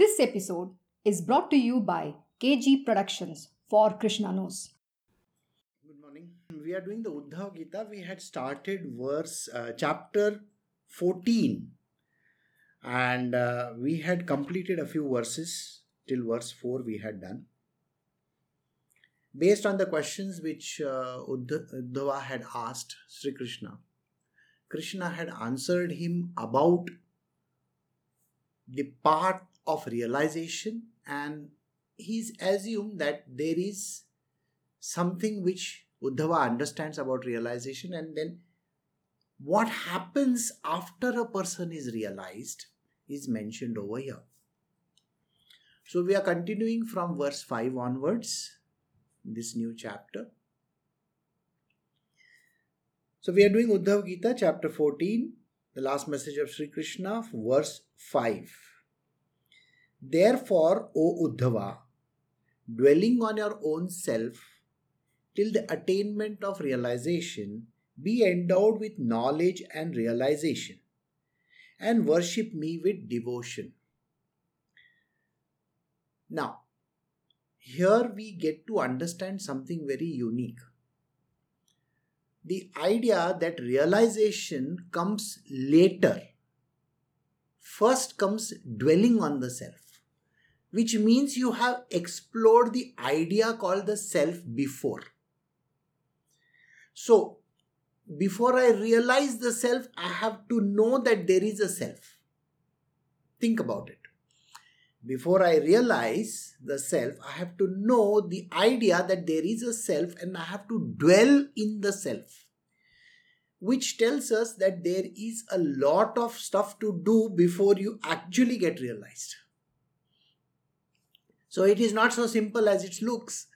This episode is brought to you by KG Productions for Krishna Knows. Good morning. We are doing the Uddhav Gita. We had started verse uh, chapter 14 and uh, we had completed a few verses till verse 4 we had done. Based on the questions which uh, Uddhava had asked Sri Krishna, Krishna had answered him about the part of realization and he's assumed that there is something which Uddhava understands about realization and then what happens after a person is realized is mentioned over here. So we are continuing from verse 5 onwards in this new chapter. So we are doing Uddhav Gita chapter 14, the last message of Sri Krishna, verse 5. Therefore, O Uddhava, dwelling on your own self till the attainment of realization, be endowed with knowledge and realization, and worship me with devotion. Now, here we get to understand something very unique. The idea that realization comes later. First comes dwelling on the self which means you have explored the idea called the self before. So, before I realize the self, I have to know that there is a self. Think about it. Before I realize the self, I have to know the idea that there is a self and I have to dwell in the self. Which tells us that there is a lot of stuff to do before you actually get realized. So it is not so simple as it looks.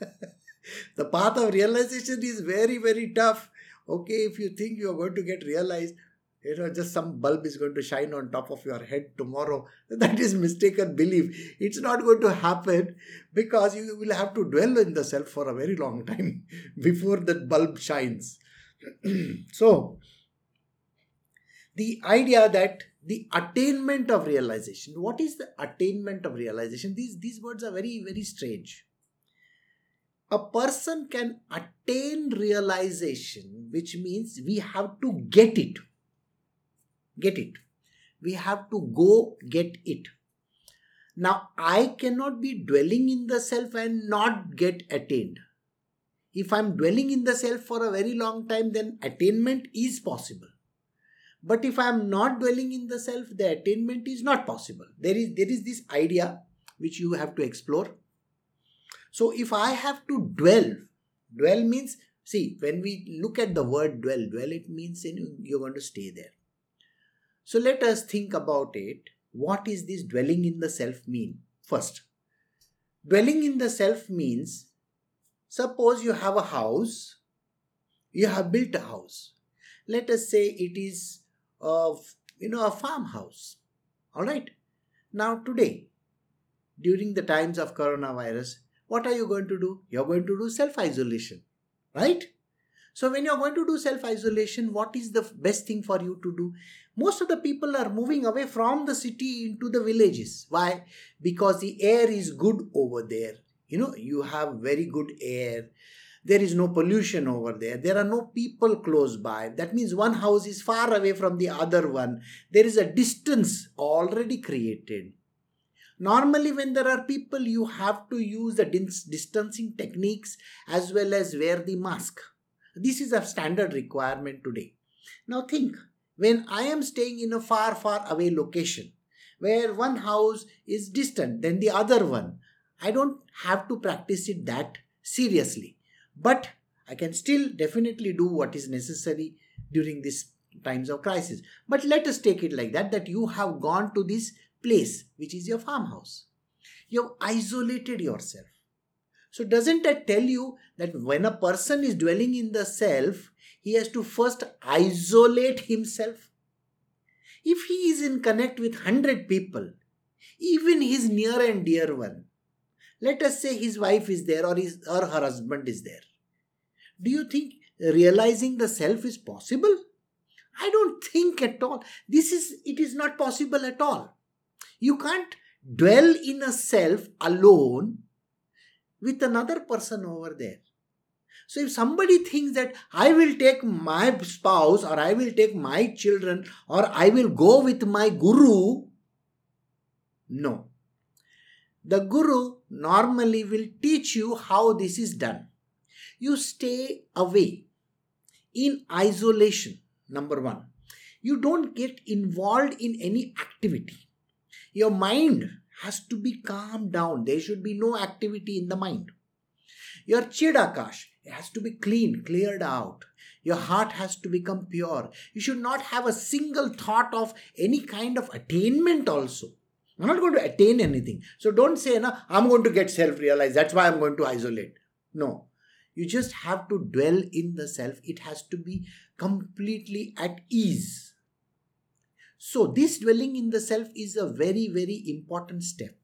the path of realization is very, very tough. Okay, if you think you are going to get realized, you know, just some bulb is going to shine on top of your head tomorrow. That is mistaken belief. It's not going to happen because you will have to dwell in the self for a very long time before that bulb shines. so, the idea that the attainment of realization. What is the attainment of realization? These these words are very very strange. A person can attain realization which means we have to get it. Get it. We have to go get it. Now i cannot be dwelling in the self and not get attained. If i'm dwelling in the self for a very long time then attainment is possible but if I am not dwelling in the self, the attainment is not possible. There is there is this idea which you have to explore. So if I have to dwell, dwell means see when we look at the word dwell, dwell it means you're going to stay there. So let us think about it. What is this dwelling in the self mean? First, dwelling in the self means suppose you have a house, you have built a house. Let us say it is of you know a farmhouse. All right. Now today during the times of coronavirus what are you going to do? You're going to do self isolation right? So when you're going to do self isolation what is the best thing for you to do? Most of the people are moving away from the city into the villages. Why? Because the air is good over there. You know you have very good air there is no pollution over there. There are no people close by. That means one house is far away from the other one. There is a distance already created. Normally when there are people you have to use the distancing techniques as well as wear the mask. This is a standard requirement today. Now think when i am staying in a far far away location where one house is distant than the other one i don't have to practice it that seriously but I can still definitely do what is necessary during these times of crisis. But let us take it like that that you have gone to this place, which is your farmhouse. You have isolated yourself. So, doesn't that tell you that when a person is dwelling in the self, he has to first isolate himself? If he is in connect with 100 people, even his near and dear one, let us say his wife is there or his or her husband is there. Do you think realizing the self is possible? I don't think at all. This is it is not possible at all. You can't dwell in a self alone with another person over there. So if somebody thinks that I will take my spouse or I will take my children or I will go with my guru, no. The guru normally will teach you how this is done. You stay away in isolation, number one. You don't get involved in any activity. Your mind has to be calmed down. There should be no activity in the mind. Your chidakash has to be clean, cleared out. Your heart has to become pure. You should not have a single thought of any kind of attainment also. I'm not going to attain anything. So don't say, no, I'm going to get self realized. That's why I'm going to isolate. No. You just have to dwell in the self. It has to be completely at ease. So, this dwelling in the self is a very, very important step.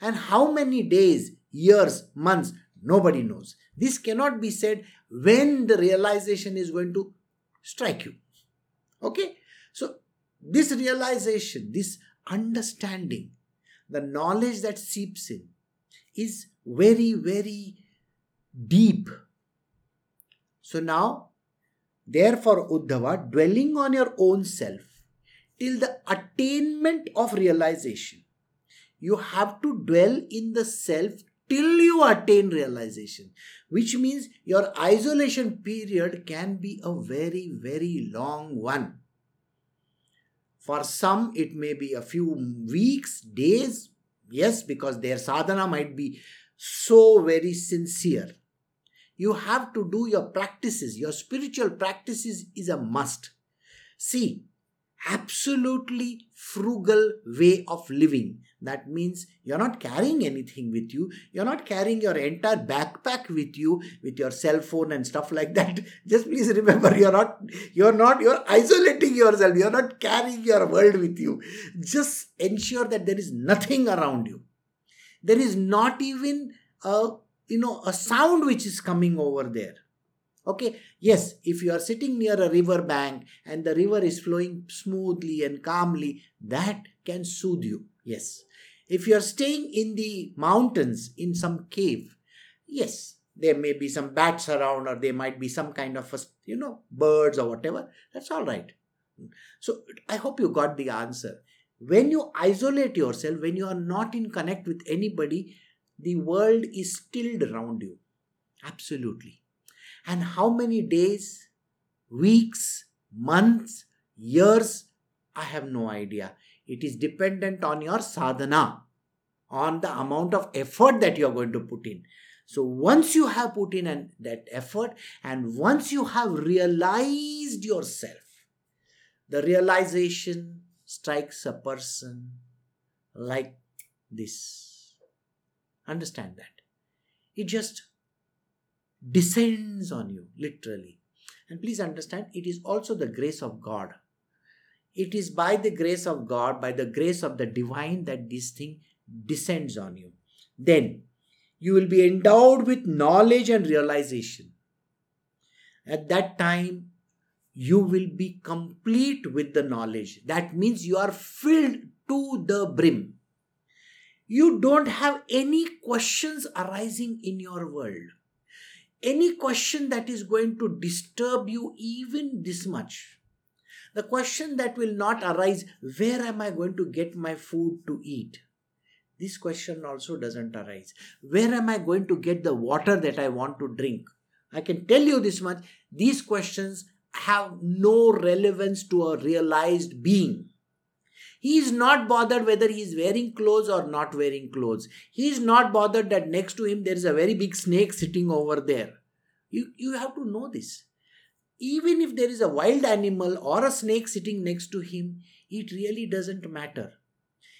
And how many days, years, months, nobody knows. This cannot be said when the realization is going to strike you. Okay? So, this realization, this understanding, the knowledge that seeps in, is very, very deep. So now, therefore, Uddhava, dwelling on your own self till the attainment of realization, you have to dwell in the self till you attain realization, which means your isolation period can be a very, very long one. For some, it may be a few weeks, days, yes, because their sadhana might be so very sincere. You have to do your practices, your spiritual practices is a must. See, absolutely frugal way of living. That means you're not carrying anything with you. You're not carrying your entire backpack with you with your cell phone and stuff like that. Just please remember you're not you're not you're isolating yourself. You're not carrying your world with you. Just ensure that there is nothing around you. There is not even a you know a sound which is coming over there Okay, yes, if you are sitting near a river bank and the river is flowing smoothly and calmly, that can soothe you. Yes. If you are staying in the mountains in some cave, yes, there may be some bats around or there might be some kind of, a, you know, birds or whatever. That's all right. So I hope you got the answer. When you isolate yourself, when you are not in connect with anybody, the world is stilled around you. Absolutely. And how many days, weeks, months, years, I have no idea. It is dependent on your sadhana, on the amount of effort that you are going to put in. So once you have put in an, that effort and once you have realized yourself, the realization strikes a person like this. Understand that. It just descends on you, literally. And please understand, it is also the grace of God. It is by the grace of God, by the grace of the divine, that this thing descends on you. Then you will be endowed with knowledge and realization. At that time, you will be complete with the knowledge. That means you are filled to the brim. You don't have any questions arising in your world any question that is going to disturb you even this much. The question that will not arise, where am I going to get my food to eat? This question also doesn't arise. Where am I going to get the water that I want to drink? I can tell you this much these questions have no relevance to a realized being. He is not bothered whether he is wearing clothes or not wearing clothes. He is not bothered that next to him there is a very big snake sitting over there. You, you have to know this. Even if there is a wild animal or a snake sitting next to him, it really doesn't matter.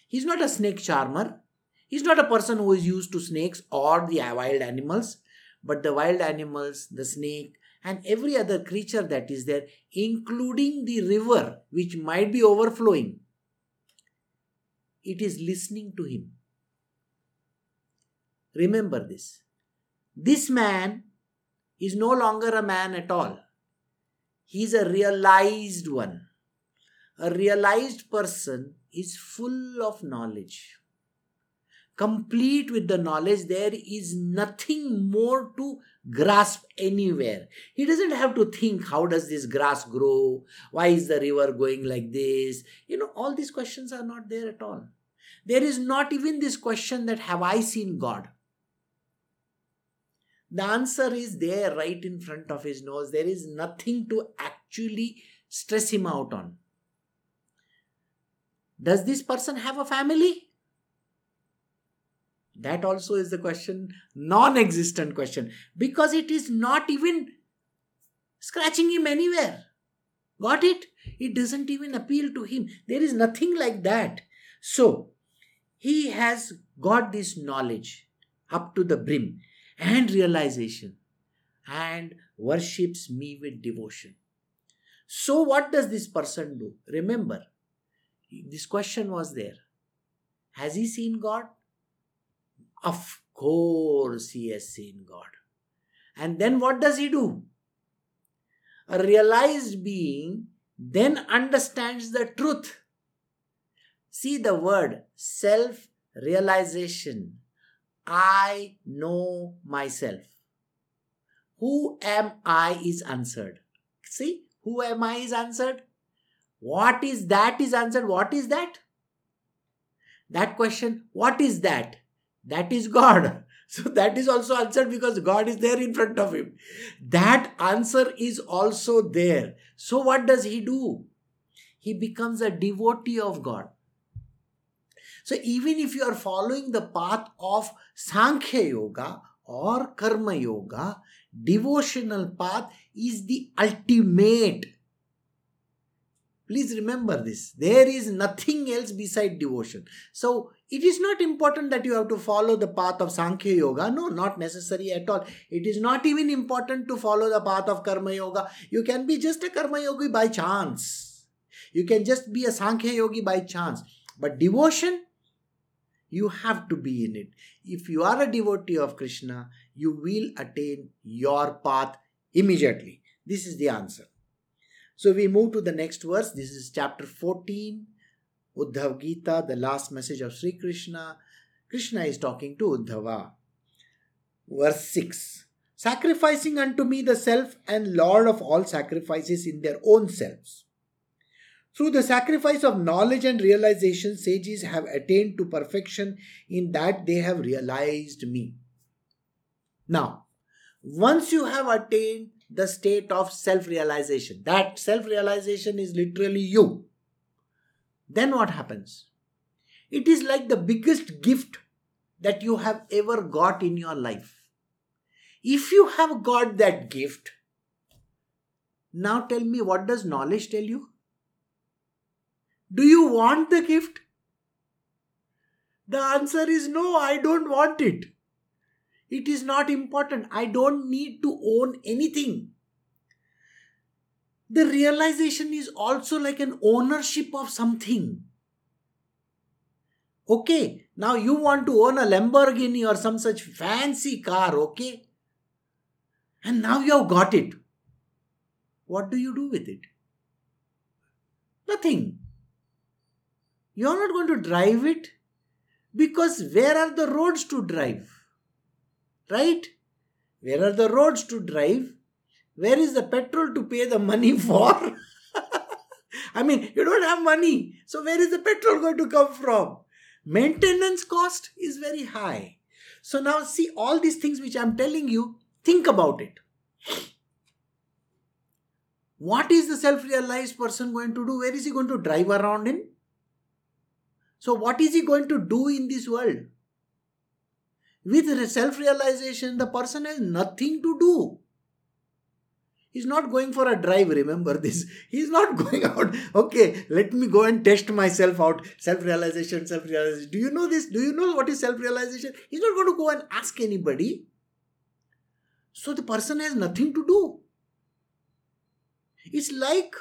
He's not a snake charmer. He's not a person who is used to snakes or the wild animals, but the wild animals, the snake, and every other creature that is there, including the river which might be overflowing, it is listening to him. Remember this. This man is no longer a man at all. He is a realized one. A realized person is full of knowledge. complete with the knowledge, there is nothing more to grasp anywhere. He doesn't have to think how does this grass grow? Why is the river going like this? You know, all these questions are not there at all. There is not even this question that have I seen God? The answer is there right in front of his nose. There is nothing to actually stress him out on. Does this person have a family? That also is the question, non existent question, because it is not even scratching him anywhere. Got it? It doesn't even appeal to him. There is nothing like that. So, he has got this knowledge up to the brim and realization and worships me with devotion. So, what does this person do? Remember, this question was there. Has he seen God? Of course, he has seen God. And then what does he do? A realized being then understands the truth. See the word self realization. I know myself. Who am I is answered. See, who am I is answered. What is that is answered. What is that? That question, what is that? That is God. So that is also answered because God is there in front of him. That answer is also there. So what does he do? He becomes a devotee of God. So even if you are following the path of Sankhya Yoga or Karma Yoga, devotional path is the ultimate Please remember this. There is nothing else beside devotion. So it is not important that you have to follow the path of Sankhya Yoga. No, not necessary at all. It is not even important to follow the path of Karma Yoga. You can be just a Karma Yogi by chance. You can just be a Sankhya Yogi by chance. But devotion, you have to be in it. If you are a devotee of Krishna, you will attain your path immediately. This is the answer. So we move to the next verse. This is chapter 14, Uddhav Gita, the last message of Sri Krishna. Krishna is talking to Uddhava. Verse 6 Sacrificing unto me the self and Lord of all sacrifices in their own selves. Through the sacrifice of knowledge and realization, sages have attained to perfection in that they have realized me. Now, once you have attained the state of self realization. That self realization is literally you. Then what happens? It is like the biggest gift that you have ever got in your life. If you have got that gift, now tell me what does knowledge tell you? Do you want the gift? The answer is no, I don't want it. It is not important. I don't need to own anything. The realization is also like an ownership of something. Okay, now you want to own a Lamborghini or some such fancy car, okay? And now you have got it. What do you do with it? Nothing. You are not going to drive it because where are the roads to drive? Right? Where are the roads to drive? Where is the petrol to pay the money for? I mean, you don't have money. So, where is the petrol going to come from? Maintenance cost is very high. So, now see all these things which I'm telling you, think about it. What is the self realized person going to do? Where is he going to drive around in? So, what is he going to do in this world? With self realization, the person has nothing to do. He's not going for a drive, remember this. He's not going out, okay, let me go and test myself out. Self realization, self realization. Do you know this? Do you know what is self realization? He's not going to go and ask anybody. So the person has nothing to do. It's like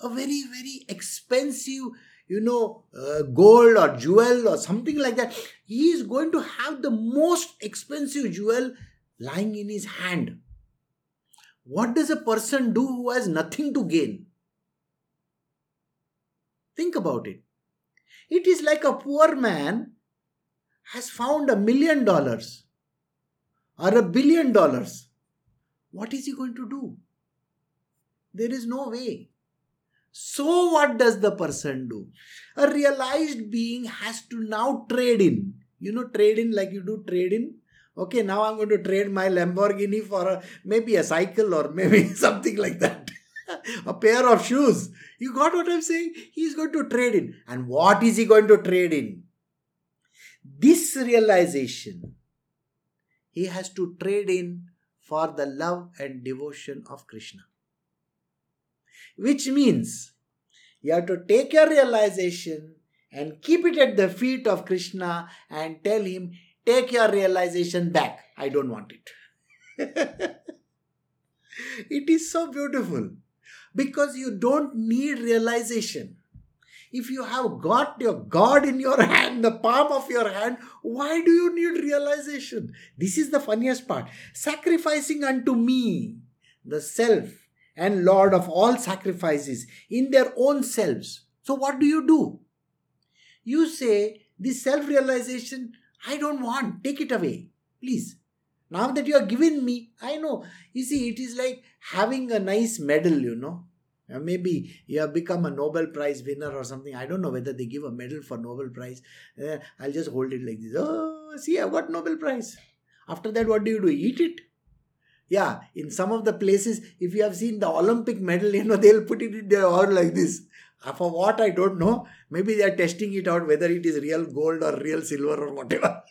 a very, very expensive you know, uh, gold or jewel or something like that. He is going to have the most expensive jewel lying in his hand. What does a person do who has nothing to gain? Think about it. It is like a poor man has found a million dollars or a billion dollars, what is he going to do? There is no way. So, what does the person do? A realized being has to now trade in. You know, trade in like you do trade in. Okay, now I'm going to trade my Lamborghini for a, maybe a cycle or maybe something like that. a pair of shoes. You got what I'm saying? He's going to trade in. And what is he going to trade in? This realization he has to trade in for the love and devotion of Krishna. Which means you have to take your realization and keep it at the feet of Krishna and tell him, Take your realization back. I don't want it. it is so beautiful because you don't need realization. If you have got your God in your hand, the palm of your hand, why do you need realization? This is the funniest part. Sacrificing unto me, the self and Lord of all sacrifices, in their own selves. So, what do you do? You say, This self realization, I don't want, take it away, please. Now that you are giving me, I know. You see, it is like having a nice medal, you know. Uh, maybe you have become a Nobel Prize winner or something. I don't know whether they give a medal for Nobel Prize. Uh, I'll just hold it like this. Oh, see, I got Nobel Prize. After that, what do you do? Eat it? Yeah, in some of the places, if you have seen the Olympic medal, you know, they'll put it in their horn like this. Uh, for what, I don't know. Maybe they are testing it out whether it is real gold or real silver or whatever.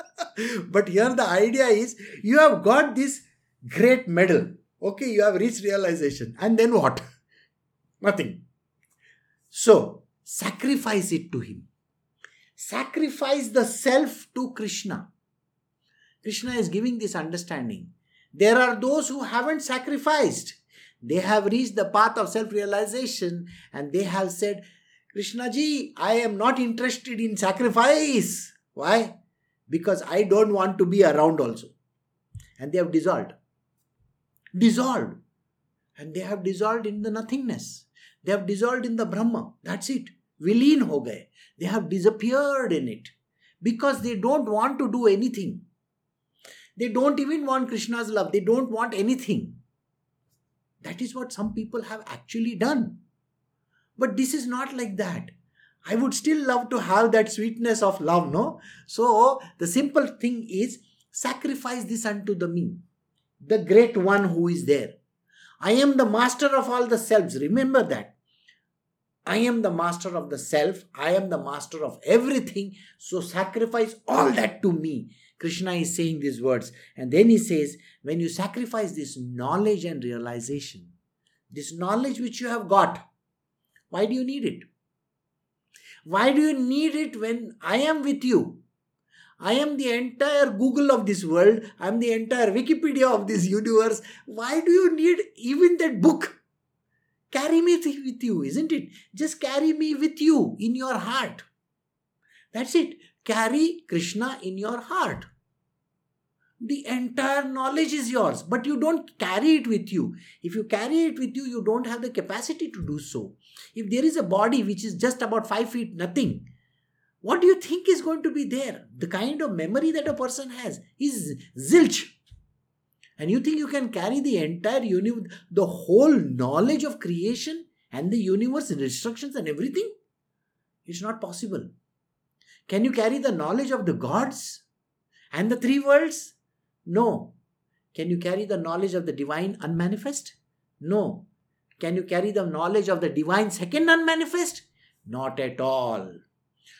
but here the idea is you have got this great medal. Okay, you have reached realization. And then what? Nothing. So, sacrifice it to Him. Sacrifice the self to Krishna. Krishna is giving this understanding. There are those who haven't sacrificed. They have reached the path of self realization and they have said, Krishna ji, I am not interested in sacrifice. Why? Because I don't want to be around also. And they have dissolved. Dissolved. And they have dissolved in the nothingness. They have dissolved in the Brahma. That's it. Vileen ho gaye. They have disappeared in it because they don't want to do anything. They don't even want Krishna's love. They don't want anything. That is what some people have actually done. But this is not like that. I would still love to have that sweetness of love, no? So the simple thing is sacrifice this unto the me, the great one who is there. I am the master of all the selves. Remember that. I am the master of the self. I am the master of everything. So sacrifice all that to me. Krishna is saying these words. And then he says, when you sacrifice this knowledge and realization, this knowledge which you have got, why do you need it? Why do you need it when I am with you? I am the entire Google of this world. I am the entire Wikipedia of this universe. Why do you need even that book? Carry me with you, isn't it? Just carry me with you in your heart. That's it. Carry Krishna in your heart. The entire knowledge is yours, but you don't carry it with you. If you carry it with you, you don't have the capacity to do so. If there is a body which is just about five feet nothing, what do you think is going to be there? The kind of memory that a person has is zilch. And you think you can carry the entire universe, the whole knowledge of creation and the universe and instructions and everything? It's not possible. Can you carry the knowledge of the gods and the three worlds? No. Can you carry the knowledge of the divine unmanifest? No. Can you carry the knowledge of the divine second unmanifest? Not at all.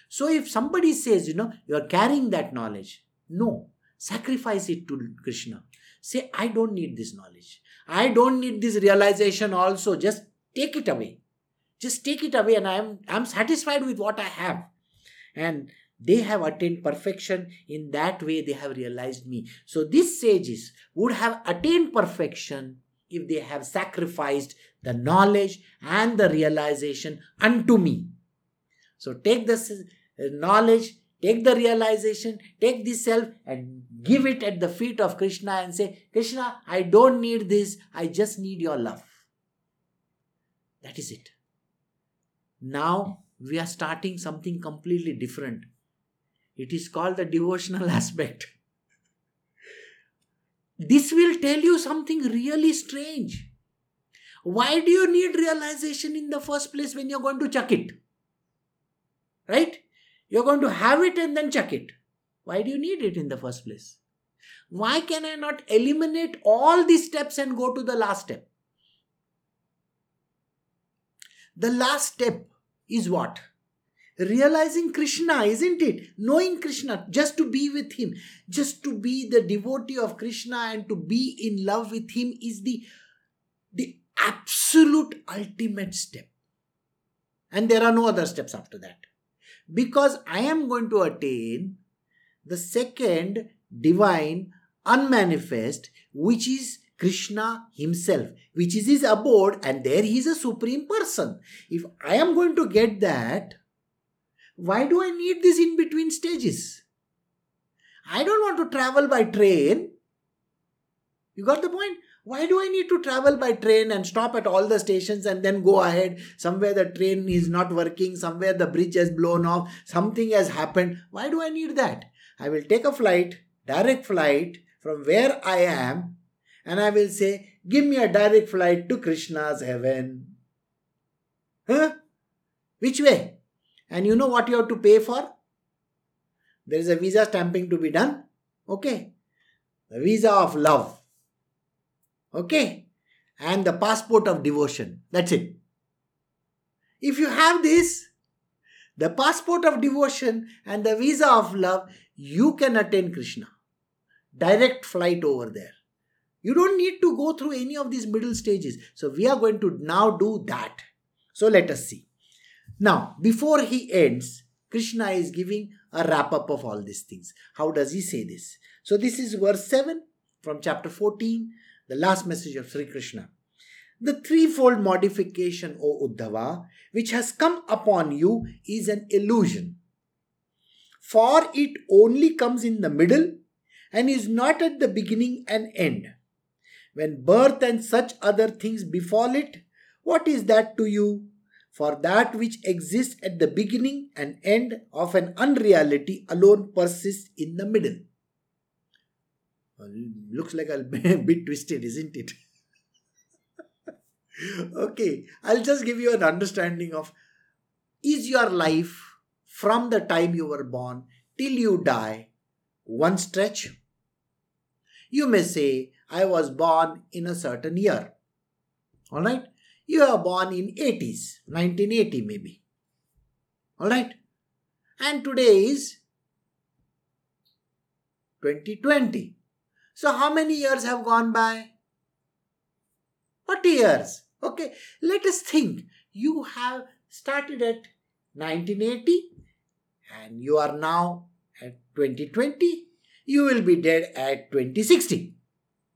So if somebody says, you know, you are carrying that knowledge, no, sacrifice it to Krishna. Say, I don't need this knowledge. I don't need this realization also. Just take it away. Just take it away, and I'm I'm satisfied with what I have. And they have attained perfection in that way they have realized me so these sages would have attained perfection if they have sacrificed the knowledge and the realization unto me so take this uh, knowledge, take the realization, take the self and give it at the feet of Krishna and say, Krishna, I don't need this, I just need your love. That is it. Now we are starting something completely different. It is called the devotional aspect. This will tell you something really strange. Why do you need realization in the first place when you're going to chuck it? Right? You're going to have it and then chuck it. Why do you need it in the first place? Why can I not eliminate all these steps and go to the last step? The last step is what? Realizing Krishna, isn't it? Knowing Krishna, just to be with Him, just to be the devotee of Krishna and to be in love with Him is the, the absolute ultimate step. And there are no other steps after that. Because I am going to attain the second divine unmanifest, which is Krishna himself, which is his abode, and there he is a supreme person. If I am going to get that, why do I need this in between stages? I don't want to travel by train. You got the point? Why do I need to travel by train and stop at all the stations and then go ahead? Somewhere the train is not working, somewhere the bridge has blown off, something has happened. Why do I need that? I will take a flight, direct flight from where I am, and I will say, Give me a direct flight to Krishna's heaven. Huh? Which way? And you know what you have to pay for? There is a visa stamping to be done. Okay. The visa of love. Okay. And the passport of devotion. That's it. If you have this, the passport of devotion and the visa of love, you can attain Krishna. Direct flight over there. You don't need to go through any of these middle stages. So we are going to now do that. So let us see. Now, before he ends, Krishna is giving a wrap up of all these things. How does he say this? So this is verse 7 from chapter 14, the last message of Sri Krishna. The threefold modification, O Uddhava, which has come upon you is an illusion. For it only comes in the middle and is not at the beginning and end. When birth and such other things befall it, what is that to you? For that which exists at the beginning and end of an unreality alone persists in the middle. Looks like a bit twisted, isn't it? okay, I'll just give you an understanding of is your life from the time you were born till you die one stretch you may say, I was born in a certain year. Alright? You are born in 80s, 1980 maybe. Alright? And today is 2020. So how many years have gone by? 40 years. Okay, let us think. You have started at 1980 and you are now at 2020 you will be dead at 2060.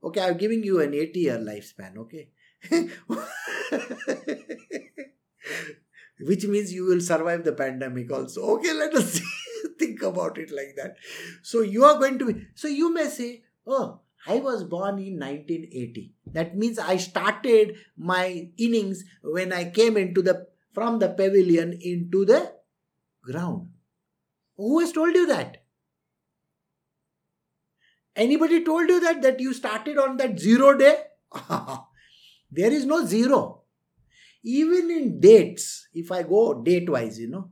Okay, I'm giving you an 80 year lifespan, okay? Which means you will survive the pandemic also. Okay, let us think about it like that. So you are going to be, so you may say, oh, I was born in 1980. That means I started my innings when I came into the from the pavilion into the ground. Who has told you that? Anybody told you that that you started on that zero day? there is no zero. Even in dates, if I go date wise, you know,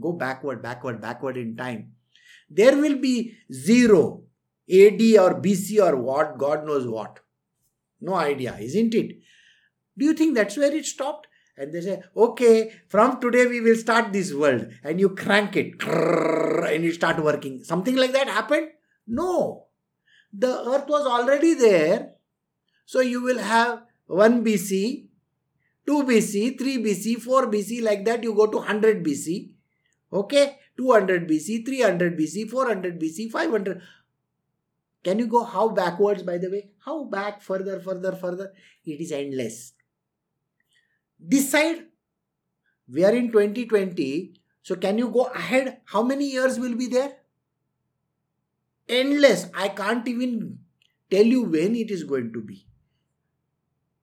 go backward, backward, backward in time, there will be zero, AD or BC or what, God knows what. No idea, isn't it? Do you think that's where it stopped? And they say, okay, from today we will start this world. And you crank it and you start working. Something like that happened? No the earth was already there. So you will have 1 BC, 2 BC, 3 BC, 4 BC, like that you go to 100 BC. Okay, 200 BC, 300 BC, 400 BC, 500. Can you go how backwards, by the way? How back, further, further, further? It is endless. This side, we are in 2020. So, can you go ahead? How many years will be there? endless. I can't even tell you when it is going to be.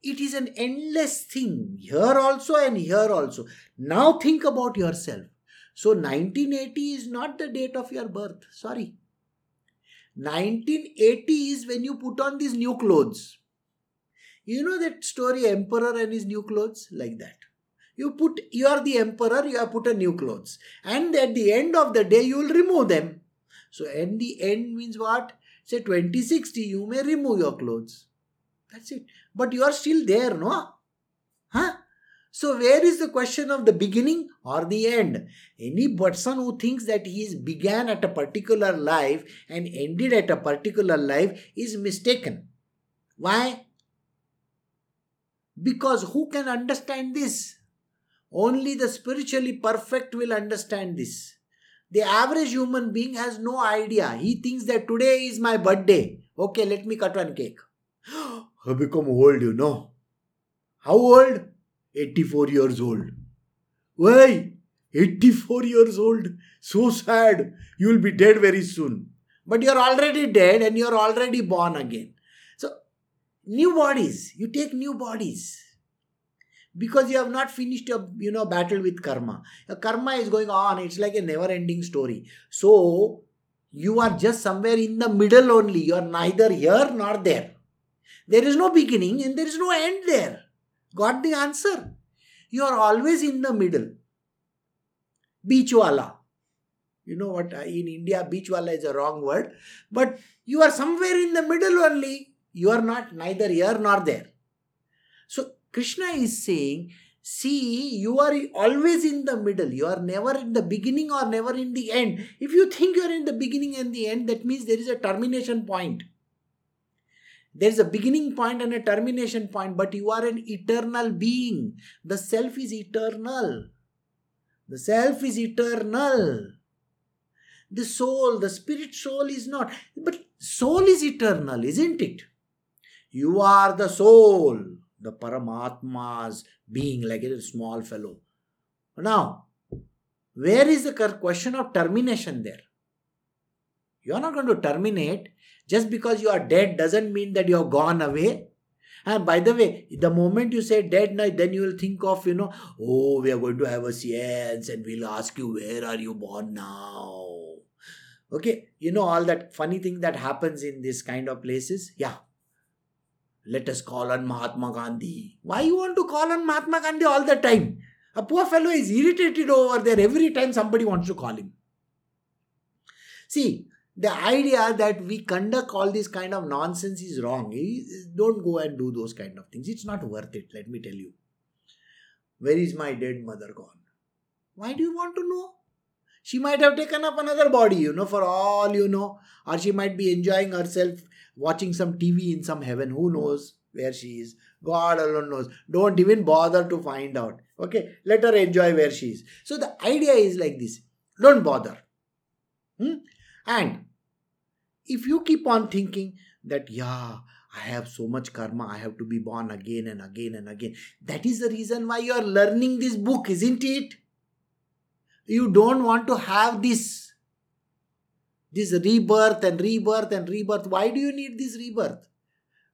It is an endless thing, here also and here also. Now think about yourself. So 1980 is not the date of your birth. Sorry. 1980 is when you put on these new clothes. You know that story, Emperor and his new clothes? Like that. You put, you are the emperor, you have put a new clothes. And at the end of the day, you will remove them. So, at the end means what? Say 2060, you may remove your clothes. That's it. But you are still there, no? Huh? So, where is the question of the beginning or the end? Any person who thinks that he began at a particular life and ended at a particular life is mistaken. Why? Because who can understand this? Only the spiritually perfect will understand this. The average human being has no idea. He thinks that today is my birthday. Okay, let me cut one cake. I become old, you know. How old? 84 years old. Why? 84 years old. So sad. You will be dead very soon. But you are already dead and you are already born again. So, new bodies. You take new bodies because you have not finished your you know battle with karma your karma is going on it's like a never ending story so you are just somewhere in the middle only you are neither here nor there there is no beginning and there is no end there got the answer you are always in the middle beachwala you know what uh, in india beachwala is a wrong word but you are somewhere in the middle only you are not neither here nor there so Krishna is saying, see, you are always in the middle. You are never in the beginning or never in the end. If you think you are in the beginning and the end, that means there is a termination point. There is a beginning point and a termination point, but you are an eternal being. The self is eternal. The self is eternal. The soul, the spirit soul is not. But soul is eternal, isn't it? You are the soul the Paramatma's being like a small fellow. Now, where is the question of termination there? You are not going to terminate just because you are dead doesn't mean that you have gone away. And by the way, the moment you say dead, night, then you will think of, you know, oh, we are going to have a seance and we'll ask you, where are you born now? Okay, you know, all that funny thing that happens in this kind of places. Yeah, let us call on Mahatma Gandhi. Why you want to call on Mahatma Gandhi all the time? A poor fellow is irritated over there every time somebody wants to call him. See, the idea that we conduct all this kind of nonsense is wrong. Don't go and do those kind of things. It's not worth it, let me tell you. Where is my dead mother gone? Why do you want to know? She might have taken up another body, you know, for all you know, or she might be enjoying herself watching some TV in some heaven. Who knows where she is? God alone knows. Don't even bother to find out. Okay, let her enjoy where she is. So the idea is like this don't bother. Hmm? And if you keep on thinking that, yeah, I have so much karma, I have to be born again and again and again, that is the reason why you are learning this book, isn't it? You don't want to have this this rebirth and rebirth and rebirth. Why do you need this rebirth?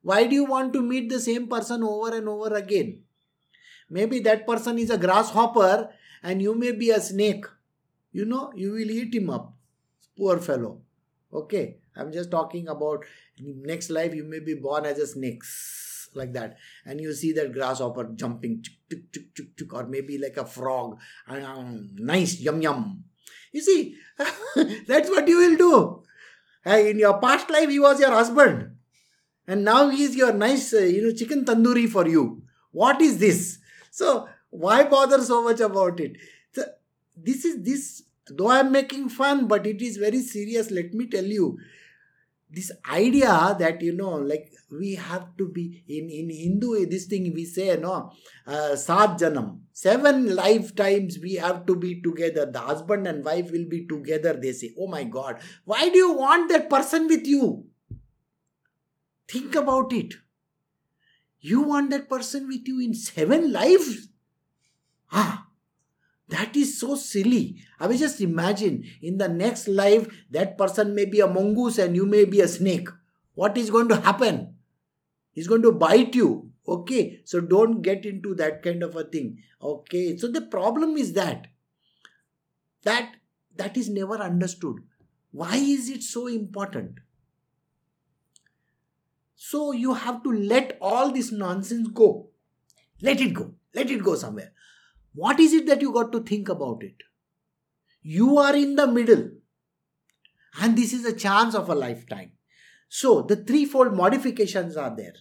Why do you want to meet the same person over and over again? Maybe that person is a grasshopper and you may be a snake. You know, you will eat him up. Poor fellow. Okay, I'm just talking about next life you may be born as a snake like that and you see that grasshopper jumping chuk, chuk, chuk, chuk, or maybe like a frog um, nice yum yum you see, that's what you will do. In your past life, he was your husband. And now he is your nice, uh, you know, chicken tandoori for you. What is this? So, why bother so much about it? So, this is this, though I am making fun, but it is very serious. Let me tell you, this idea that you know like we have to be in in hindu this thing we say no uh, janam. Seven lifetimes we have to be together. The husband and wife will be together they say. Oh my god. Why do you want that person with you? Think about it. You want that person with you in seven lives? Ah that is so silly. I mean, just imagine in the next life, that person may be a mongoose and you may be a snake. What is going to happen? He's going to bite you. Okay, so don't get into that kind of a thing. Okay, so the problem is that that that is never understood why is it so important so you have to let all this nonsense go let it go let it go somewhere what is it that you got to think about it? You are in the middle. And this is a chance of a lifetime. So the threefold modifications are there.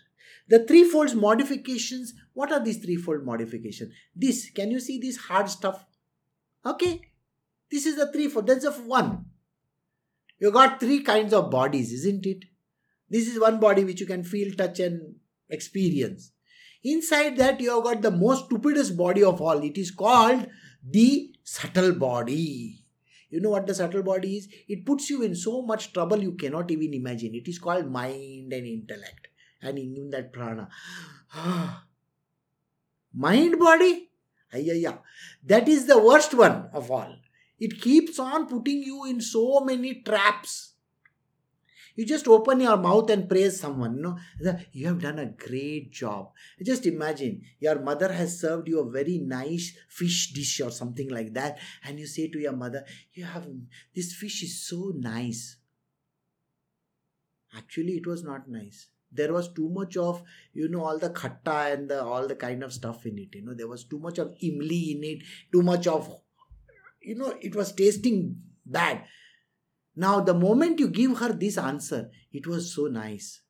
The threefold modifications what are these threefold modifications? This can you see this hard stuff? Okay. This is the threefold. That's of one. You got three kinds of bodies isn't it? This is one body which you can feel touch and experience inside that you have got the most stupidest body of all it is called the subtle body you know what the subtle body is? It puts you in so much trouble you cannot even imagine. It is called mind and intellect. And in that prana. mind body? yeah. That is the worst one of all. It keeps on putting you in so many traps you just open your mouth and praise someone. You know, you have done a great job. Just imagine your mother has served you a very nice fish dish or something like that, and you say to your mother, "You have this fish is so nice." Actually, it was not nice. There was too much of you know all the khatta and the all the kind of stuff in it. You know, there was too much of imli in it. Too much of you know, it was tasting bad now, the moment you give her this answer, it was so nice.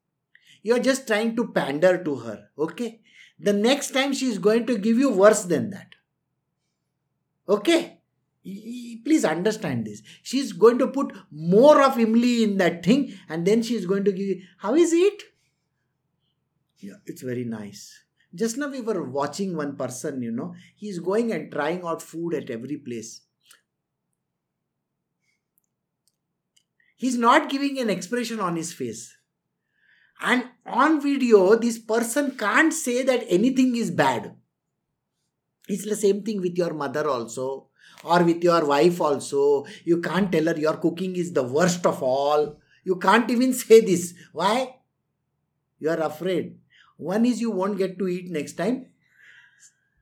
You are just trying to pander to her, okay? The next time she is going to give you worse than that. Okay? Please understand this. She is going to put more of Imli in that thing and then she is going to give you, how is it? Yeah, it's very nice. Just now we were watching one person, you know, he is going and trying out food at every place. He's not giving an expression on his face. And on video, this person can't say that anything is bad. It's the same thing with your mother also, or with your wife also. You can't tell her your cooking is the worst of all. You can't even say this. Why? You are afraid. One is you won't get to eat next time.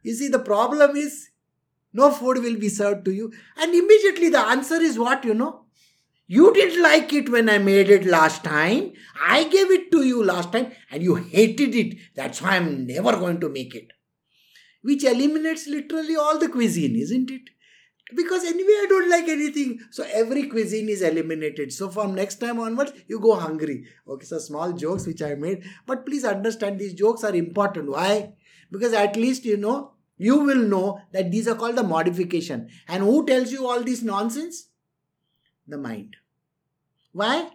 You see, the problem is no food will be served to you. And immediately the answer is what, you know? You didn't like it when I made it last time. I gave it to you last time and you hated it. That's why I'm never going to make it. Which eliminates literally all the cuisine, isn't it? Because anyway, I don't like anything. So every cuisine is eliminated. So from next time onwards, you go hungry. Okay, so small jokes which I made. But please understand these jokes are important. Why? Because at least you know, you will know that these are called the modification. And who tells you all this nonsense? the mind. Why?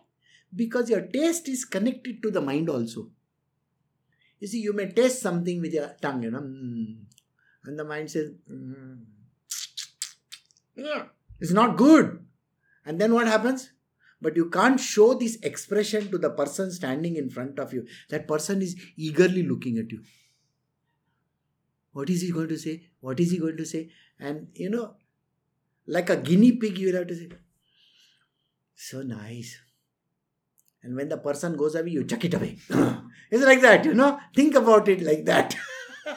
Because your taste is connected to the mind also. You see, you may taste something with your tongue, you know, mm, and the mind says, mm, it's not good. And then what happens? But you can't show this expression to the person standing in front of you. That person is eagerly looking at you. What is he going to say? What is he going to say? And you know, like a guinea pig, you will have to say, so nice. And when the person goes away, you chuck it away. it's like that, you know? Think about it like that.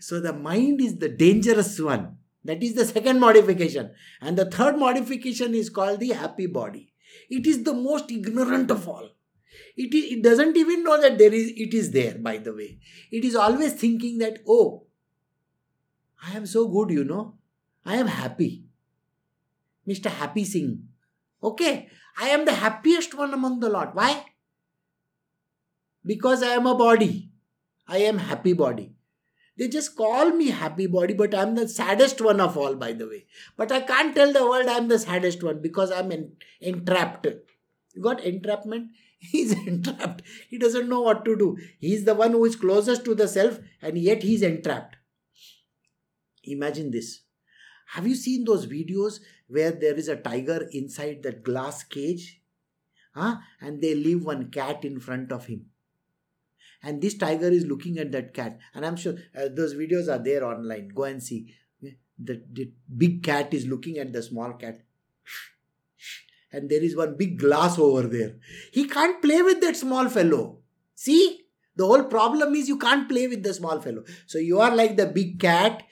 so the mind is the dangerous one. That is the second modification. And the third modification is called the happy body. It is the most ignorant of all. It, is, it doesn't even know that there is it is there, by the way. It is always thinking that, oh, I am so good, you know. I am happy. Mr. Happy Singh. Okay, I am the happiest one among the lot. Why? Because I am a body. I am happy body. They just call me happy body, but I'm the saddest one of all, by the way. But I can't tell the world I'm the saddest one because I'm en- entrapped. You got entrapment? He's entrapped. He doesn't know what to do. He's the one who is closest to the self, and yet he's entrapped. Imagine this. Have you seen those videos where there is a tiger inside that glass cage? Huh? And they leave one cat in front of him. And this tiger is looking at that cat. And I'm sure uh, those videos are there online. Go and see. The, the big cat is looking at the small cat. And there is one big glass over there. He can't play with that small fellow. See? The whole problem is you can't play with the small fellow. So you are like the big cat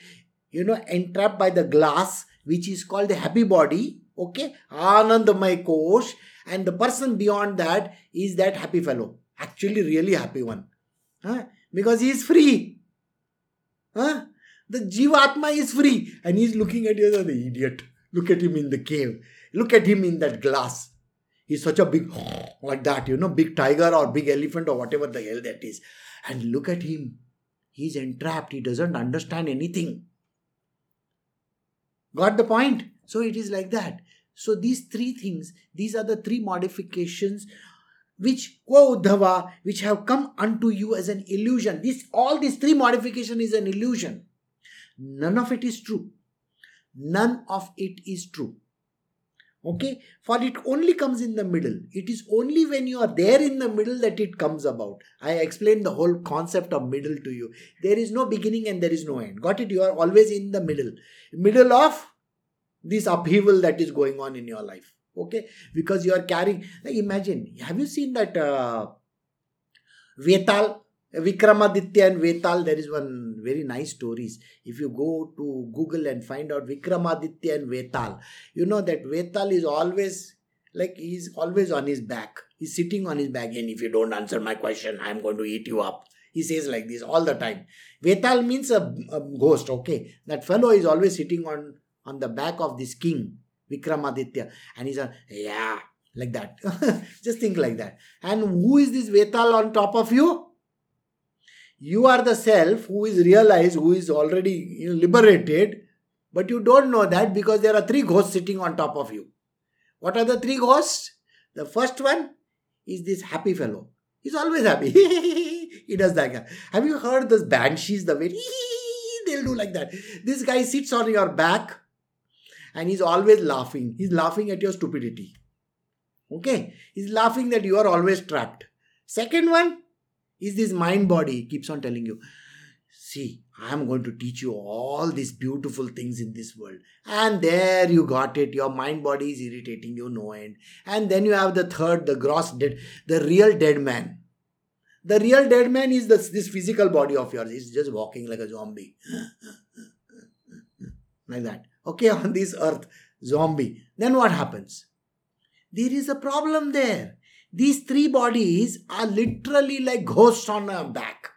you know, entrapped by the glass, which is called the happy body. Okay, Anandamay Kosh, and the person beyond that is that happy fellow, actually, really happy one, huh? because he is free. Huh? The Jivatma is free, and he is looking at you as the idiot. Look at him in the cave. Look at him in that glass. He's such a big, like that, you know, big tiger or big elephant or whatever the hell that is. And look at him. He's entrapped. He doesn't understand anything. Got the point? So it is like that. So these three things, these are the three modifications which oh, Uddhava, which have come unto you as an illusion. This all these three modification is an illusion. None of it is true. None of it is true. Okay, for it only comes in the middle. It is only when you are there in the middle that it comes about. I explained the whole concept of middle to you. There is no beginning and there is no end. Got it? You are always in the middle. Middle of this upheaval that is going on in your life. Okay, because you are carrying. Imagine, have you seen that uh, Vetal? Vikramaditya and Vetal, there is one very nice stories. If you go to Google and find out Vikramaditya and Vetal, you know that Vetal is always like he's always on his back. He's sitting on his back, and if you don't answer my question, I'm going to eat you up. He says like this all the time. Vetal means a, a ghost, okay? That fellow is always sitting on, on the back of this king, Vikramaditya, and he's a, yeah, like that. Just think like that. And who is this Vetal on top of you? You are the self who is realized, who is already you know, liberated, but you don't know that because there are three ghosts sitting on top of you. What are the three ghosts? The first one is this happy fellow. He's always happy. he does that. Have you heard those banshees? The way they'll do like that. This guy sits on your back and he's always laughing. He's laughing at your stupidity. Okay? He's laughing that you are always trapped. Second one, is this mind body keeps on telling you see i am going to teach you all these beautiful things in this world. And there you got it. Your mind body is irritating you no end. And then you have the third the gross dead the real dead man. The real dead man is this, this physical body of yours. It's just walking like a zombie. Like that. Okay on this earth zombie. Then what happens? There is a problem there these three bodies are literally like ghosts on our back.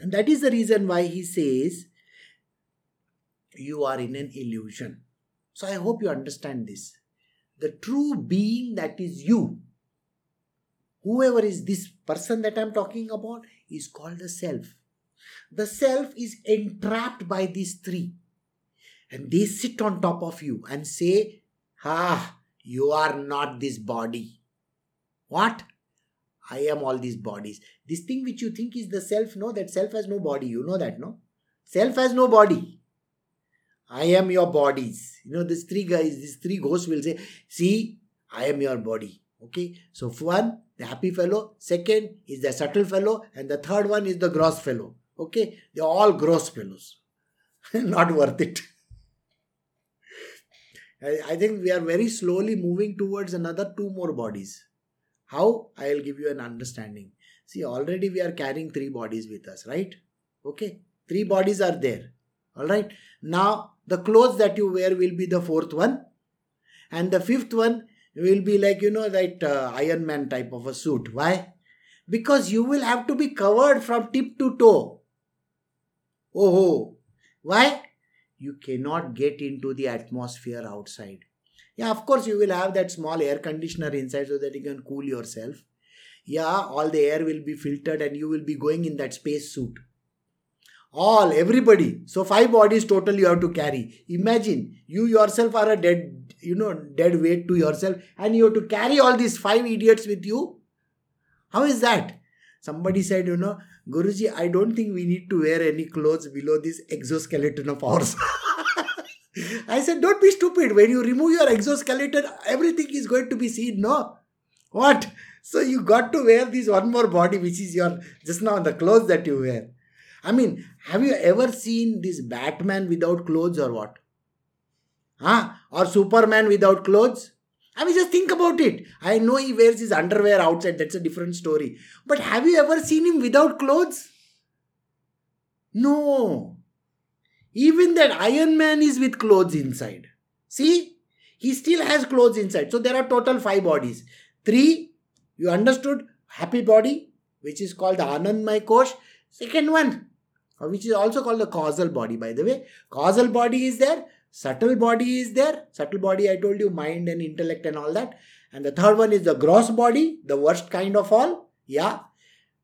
And that is the reason why he says, You are in an illusion. So I hope you understand this. The true being that is you, whoever is this person that I'm talking about, is called the self. The self is entrapped by these three. And they sit on top of you and say, Ah, you are not this body. What? I am all these bodies. This thing which you think is the self, no, that self has no body. You know that, no? Self has no body. I am your bodies. You know, these three guys, these three ghosts will say, See, I am your body. Okay, so one, the happy fellow, second is the subtle fellow, and the third one is the gross fellow. Okay, they're all gross fellows. Not worth it. I think we are very slowly moving towards another two more bodies. How? I'll give you an understanding. See, already we are carrying three bodies with us, right? Okay, three bodies are there. All right. Now, the clothes that you wear will be the fourth one, and the fifth one will be like, you know, that uh, Iron Man type of a suit. Why? Because you will have to be covered from tip to toe. Oh, why? You cannot get into the atmosphere outside. Yeah, of course, you will have that small air conditioner inside so that you can cool yourself. Yeah, all the air will be filtered and you will be going in that space suit. All, everybody. So, five bodies total you have to carry. Imagine you yourself are a dead, you know, dead weight to yourself and you have to carry all these five idiots with you. How is that? Somebody said, you know, Guruji, I don't think we need to wear any clothes below this exoskeleton of ours. I said, don't be stupid. When you remove your exoskeleton, everything is going to be seen, no? What? So you got to wear this one more body, which is your just now the clothes that you wear. I mean, have you ever seen this Batman without clothes or what? Huh? Or Superman without clothes? I mean, just think about it. I know he wears his underwear outside, that's a different story. But have you ever seen him without clothes? No. Even that Iron Man is with clothes inside. See, he still has clothes inside. So there are total five bodies. Three, you understood? Happy body, which is called the Anandmay Kosh. Second one, uh, which is also called the causal body, by the way. Causal body is there, subtle body is there. Subtle body, I told you, mind and intellect and all that. And the third one is the gross body, the worst kind of all. Yeah.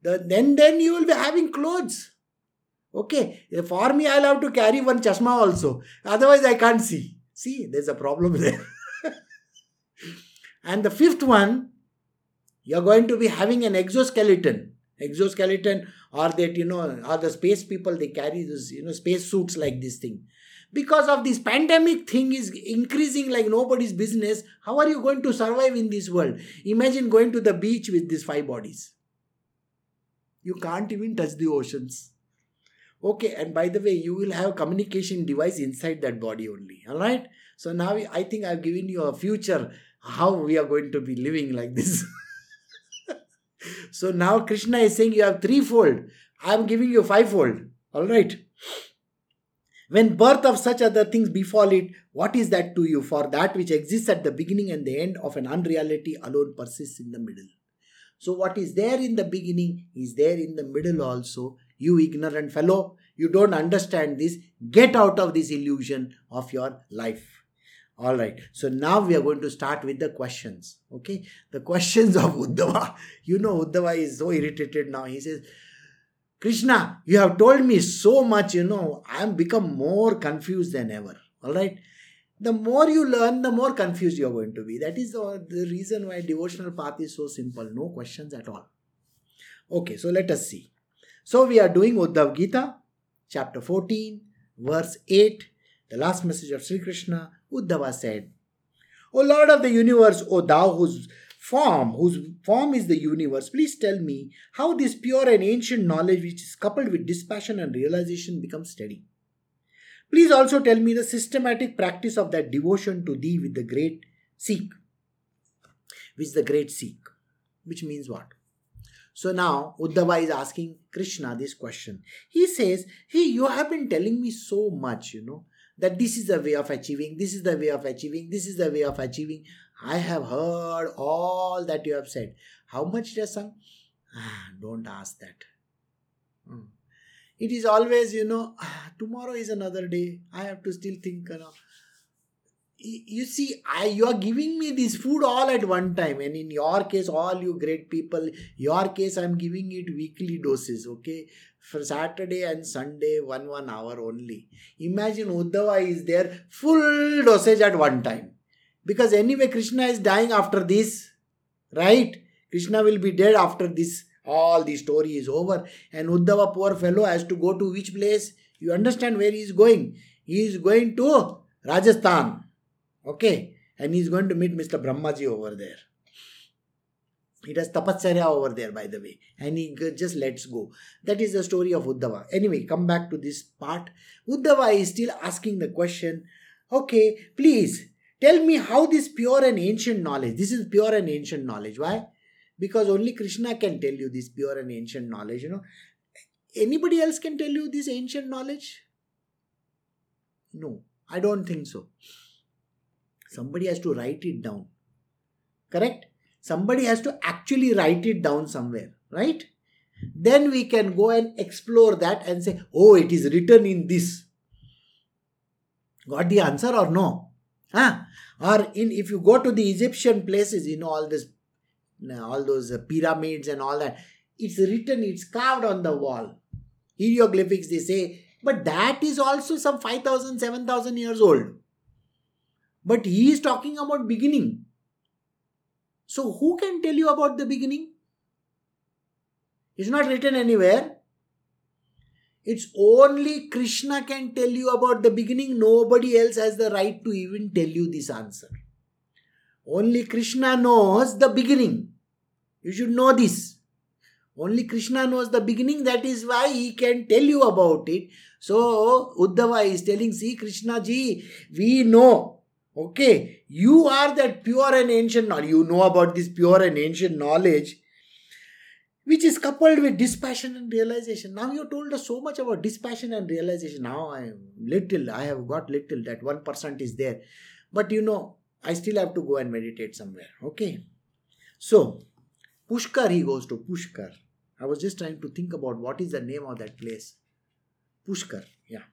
The, then, then you will be having clothes. Okay. For me, I'll have to carry one chashma also. Otherwise, I can't see. See, there's a problem there. and the fifth one, you're going to be having an exoskeleton. Exoskeleton, or that, you know, or the space people, they carry this, you know, space suits like this thing because of this pandemic thing is increasing like nobody's business how are you going to survive in this world imagine going to the beach with these five bodies you can't even touch the oceans okay and by the way you will have communication device inside that body only all right so now i think i've given you a future how we are going to be living like this so now krishna is saying you have threefold i am giving you fivefold all right when birth of such other things befall it, what is that to you? For that which exists at the beginning and the end of an unreality alone persists in the middle. So, what is there in the beginning is there in the middle also. You ignorant fellow, you don't understand this. Get out of this illusion of your life. All right. So now we are going to start with the questions. Okay. The questions of Uddhava. You know, Uddhava is so irritated now. He says, Krishna, you have told me so much, you know, I am become more confused than ever. All right. The more you learn, the more confused you are going to be. That is the, the reason why devotional path is so simple. No questions at all. Okay, so let us see. So we are doing Uddhav Gita, chapter 14, verse 8. The last message of Sri Krishna, Uddhava said, O Lord of the universe, O thou whose form, whose form is the universe, please tell me how this pure and ancient knowledge, which is coupled with dispassion and realization, becomes steady. Please also tell me the systematic practice of that devotion to thee with the great seek, which the great seek, which means what? So now Uddhava is asking Krishna this question. He says, Hey, you have been telling me so much, you know, that this is the way of achieving, this is the way of achieving, this is the way of achieving. I have heard all that you have said. How much has sung? Ah, don't ask that. Hmm. It is always, you know, ah, tomorrow is another day. I have to still think, you know. You see, I you are giving me this food all at one time, and in your case, all you great people, your case, I'm giving it weekly doses, okay? For Saturday and Sunday, one one hour only. Imagine Uddhava is there, full dosage at one time because anyway, Krishna is dying after this, right? Krishna will be dead after this. All the story is over. And Uddhava, poor fellow, has to go to which place? You understand where he is going? He is going to Rajasthan. Okay. And he is going to meet Mr. Brahmaji over there. He does tapasarya over there, by the way, and he just lets go. That is the story of Uddhava. Anyway, come back to this part. Uddhava is still asking the question okay, please Tell me how this pure and ancient knowledge, this is pure and ancient knowledge. Why? Because only Krishna can tell you this pure and ancient knowledge. You know, anybody else can tell you this ancient knowledge? No, I don't think so. Somebody has to write it down. Correct? Somebody has to actually write it down somewhere, right? Then we can go and explore that and say, oh, it is written in this. Got the answer or no? Huh? Or in if you go to the Egyptian places, you know all this, all those pyramids and all that. It's written, it's carved on the wall. Hieroglyphics, they say, but that is also some 5,000, 7,000 years old. But he is talking about beginning. So who can tell you about the beginning? It's not written anywhere. It's only Krishna can tell you about the beginning. Nobody else has the right to even tell you this answer. Only Krishna knows the beginning. You should know this. Only Krishna knows the beginning. That is why he can tell you about it. So Uddhava is telling, see Krishna ji, we know. Okay, you are that pure and ancient knowledge. You know about this pure and ancient knowledge which is coupled with dispassion and realization. Now you told us so much about dispassion and realization. Now I am little, I have got little, that 1% is there. But you know, I still have to go and meditate somewhere. Okay. So, Pushkar, he goes to Pushkar. I was just trying to think about what is the name of that place. Pushkar, yeah.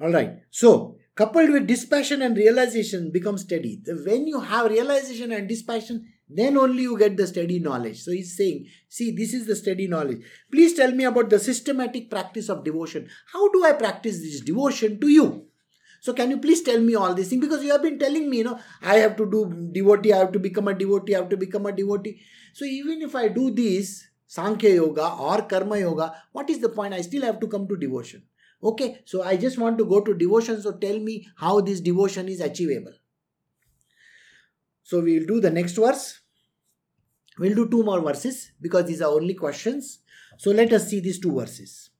All right. So, coupled with dispassion and realization becomes steady. When you have realization and dispassion, then only you get the steady knowledge. So he's saying, see, this is the steady knowledge. Please tell me about the systematic practice of devotion. How do I practice this devotion to you? So can you please tell me all these things? Because you have been telling me, you know, I have to do devotee, I have to become a devotee, I have to become a devotee. So even if I do this, Sankhya Yoga or Karma Yoga, what is the point? I still have to come to devotion. Okay, so I just want to go to devotion. So tell me how this devotion is achievable. So we'll do the next verse. We'll do two more verses because these are only questions. So let us see these two verses.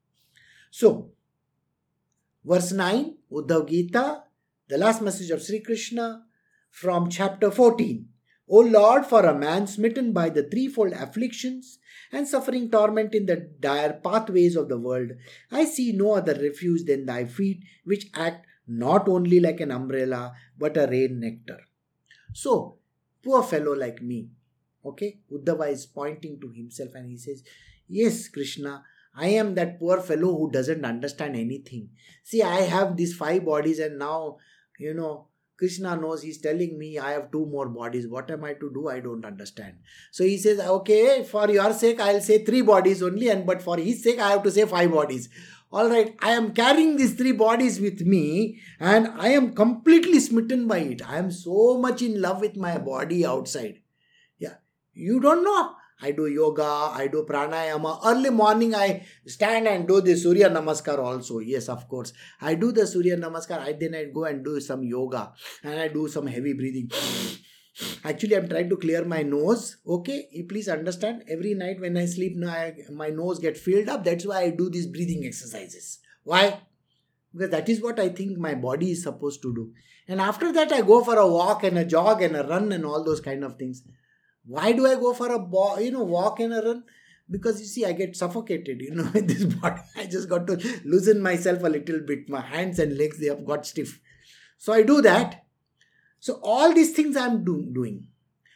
So, verse 9, Uddhav Gita, the last message of Sri Krishna from chapter 14. O Lord, for a man smitten by the threefold afflictions and suffering torment in the dire pathways of the world, I see no other refuge than thy feet, which act not only like an umbrella but a rain nectar. So, poor fellow like me, Okay, Uddhava is pointing to himself and he says, Yes, Krishna, I am that poor fellow who doesn't understand anything. See, I have these five bodies, and now, you know, Krishna knows he's telling me I have two more bodies. What am I to do? I don't understand. So he says, Okay, for your sake, I'll say three bodies only, and but for his sake, I have to say five bodies. All right, I am carrying these three bodies with me, and I am completely smitten by it. I am so much in love with my body outside. Yeah, you don't know. I do yoga, I do pranayama. Early morning, I stand and do the Surya Namaskar also. Yes, of course. I do the Surya Namaskar. I then I go and do some yoga and I do some heavy breathing. Actually, I'm trying to clear my nose. Okay, please understand. Every night when I sleep, my nose get filled up. That's why I do these breathing exercises. Why? Because that is what I think my body is supposed to do. And after that, I go for a walk and a jog and a run and all those kind of things. Why do I go for a bo- you know walk and a run? Because you see, I get suffocated, you know, in this body. I just got to loosen myself a little bit. My hands and legs they have got stiff. So I do that. So all these things I'm do- doing.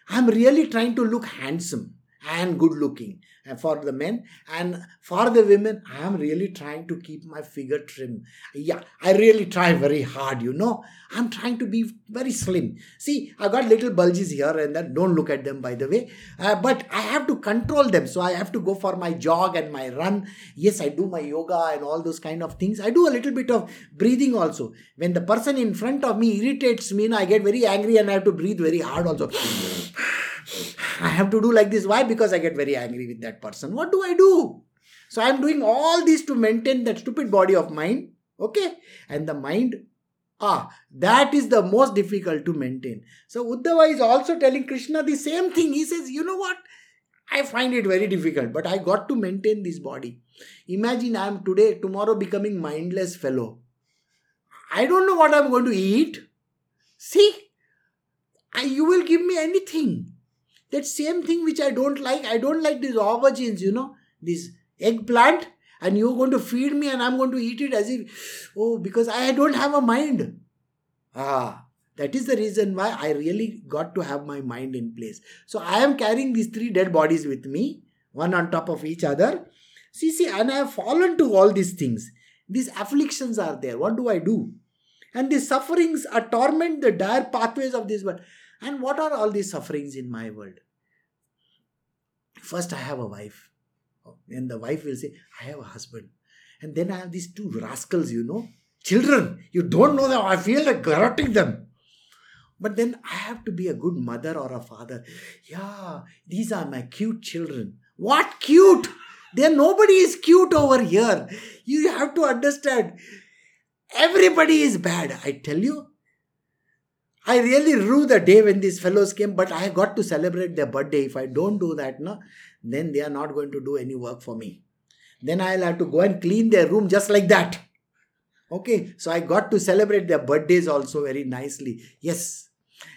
I'm really trying to look handsome and good looking for the men. And for the women i am really trying to keep my figure trim. Yeah i really try very hard you know. I'm trying to be very slim. See i got little bulges here and then don't look at them by the way. Uh, but i have to control them. So i have to go for my jog and my run. Yes i do my yoga and all those kind of things. I do a little bit of breathing also. When the person in front of me irritates me i get very angry and i have to breathe very hard also I have to do like this. Why? Because I get very angry with that person. What do I do? So I'm doing all this to maintain that stupid body of mine. Okay? And the mind, ah, that is the most difficult to maintain. So Uddhava is also telling Krishna the same thing. He says, you know what? I find it very difficult, but I got to maintain this body. Imagine I am today, tomorrow becoming mindless fellow. I don't know what I'm going to eat. See, I, you will give me anything. That same thing which I don't like, I don't like these aubergines, you know, this eggplant, and you're going to feed me and I'm going to eat it as if, oh, because I don't have a mind. Ah, that is the reason why I really got to have my mind in place. So I am carrying these three dead bodies with me, one on top of each other. See, see, and I have fallen to all these things. These afflictions are there. What do I do? And these sufferings are torment the dire pathways of this world. And what are all these sufferings in my world? First, I have a wife. And the wife will say, I have a husband. And then I have these two rascals, you know, children. You don't know them. I feel like garroting them. But then I have to be a good mother or a father. Yeah, these are my cute children. What cute? There nobody is cute over here. You have to understand. Everybody is bad. I tell you, I really rue the day when these fellows came, but I got to celebrate their birthday. If I don't do that, no, then they are not going to do any work for me. Then I'll have to go and clean their room just like that. Okay, so I got to celebrate their birthdays also very nicely. Yes.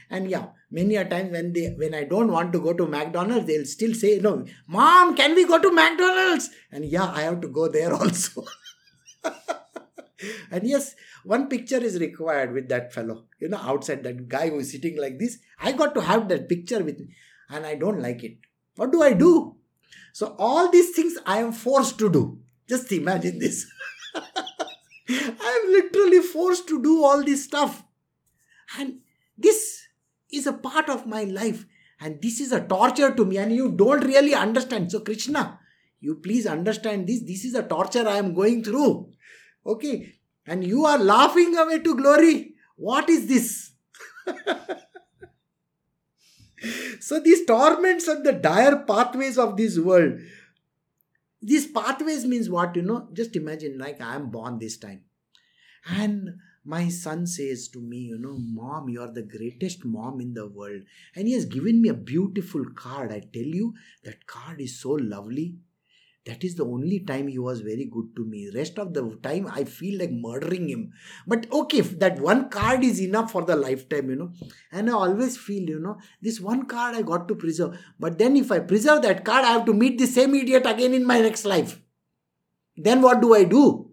And yeah, many a time when they when I don't want to go to McDonald's, they'll still say, No, mom, can we go to McDonald's? And yeah, I have to go there also. and yes, one picture is required with that fellow, you know, outside that guy who is sitting like this. I got to have that picture with me, and I don't like it. What do I do? So, all these things I am forced to do. Just imagine this. I am literally forced to do all this stuff. And this is a part of my life. And this is a torture to me. And you don't really understand. So, Krishna, you please understand this. This is a torture I am going through. Okay. And you are laughing away to glory. What is this? so, these torments and the dire pathways of this world. These pathways means what, you know? Just imagine, like I am born this time. And my son says to me, You know, mom, you are the greatest mom in the world. And he has given me a beautiful card. I tell you, that card is so lovely. That is the only time he was very good to me. Rest of the time, I feel like murdering him. But okay, that one card is enough for the lifetime, you know. And I always feel, you know, this one card I got to preserve. But then if I preserve that card, I have to meet the same idiot again in my next life. Then what do I do?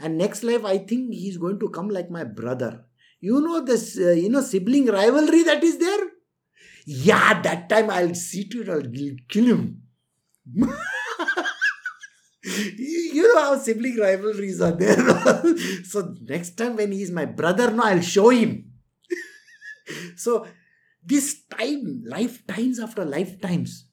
and next life i think he's going to come like my brother you know this uh, you know sibling rivalry that is there yeah that time i'll see to it i'll kill him you know how sibling rivalries are there so next time when he's my brother no i'll show him. So this time lifetimes after lifetimes